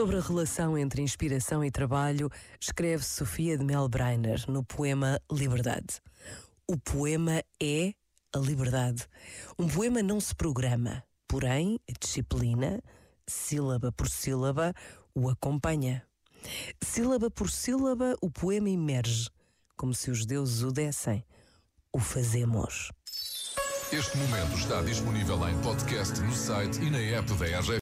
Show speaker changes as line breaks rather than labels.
Sobre a relação entre inspiração e trabalho, escreve Sofia de Melbreiner no poema Liberdade. O poema é a liberdade. Um poema não se programa, porém a disciplina, sílaba por sílaba, o acompanha. Sílaba por sílaba, o poema emerge, como se os deuses o dessem. O fazemos.
Este momento está disponível em podcast no site e na app da RGF.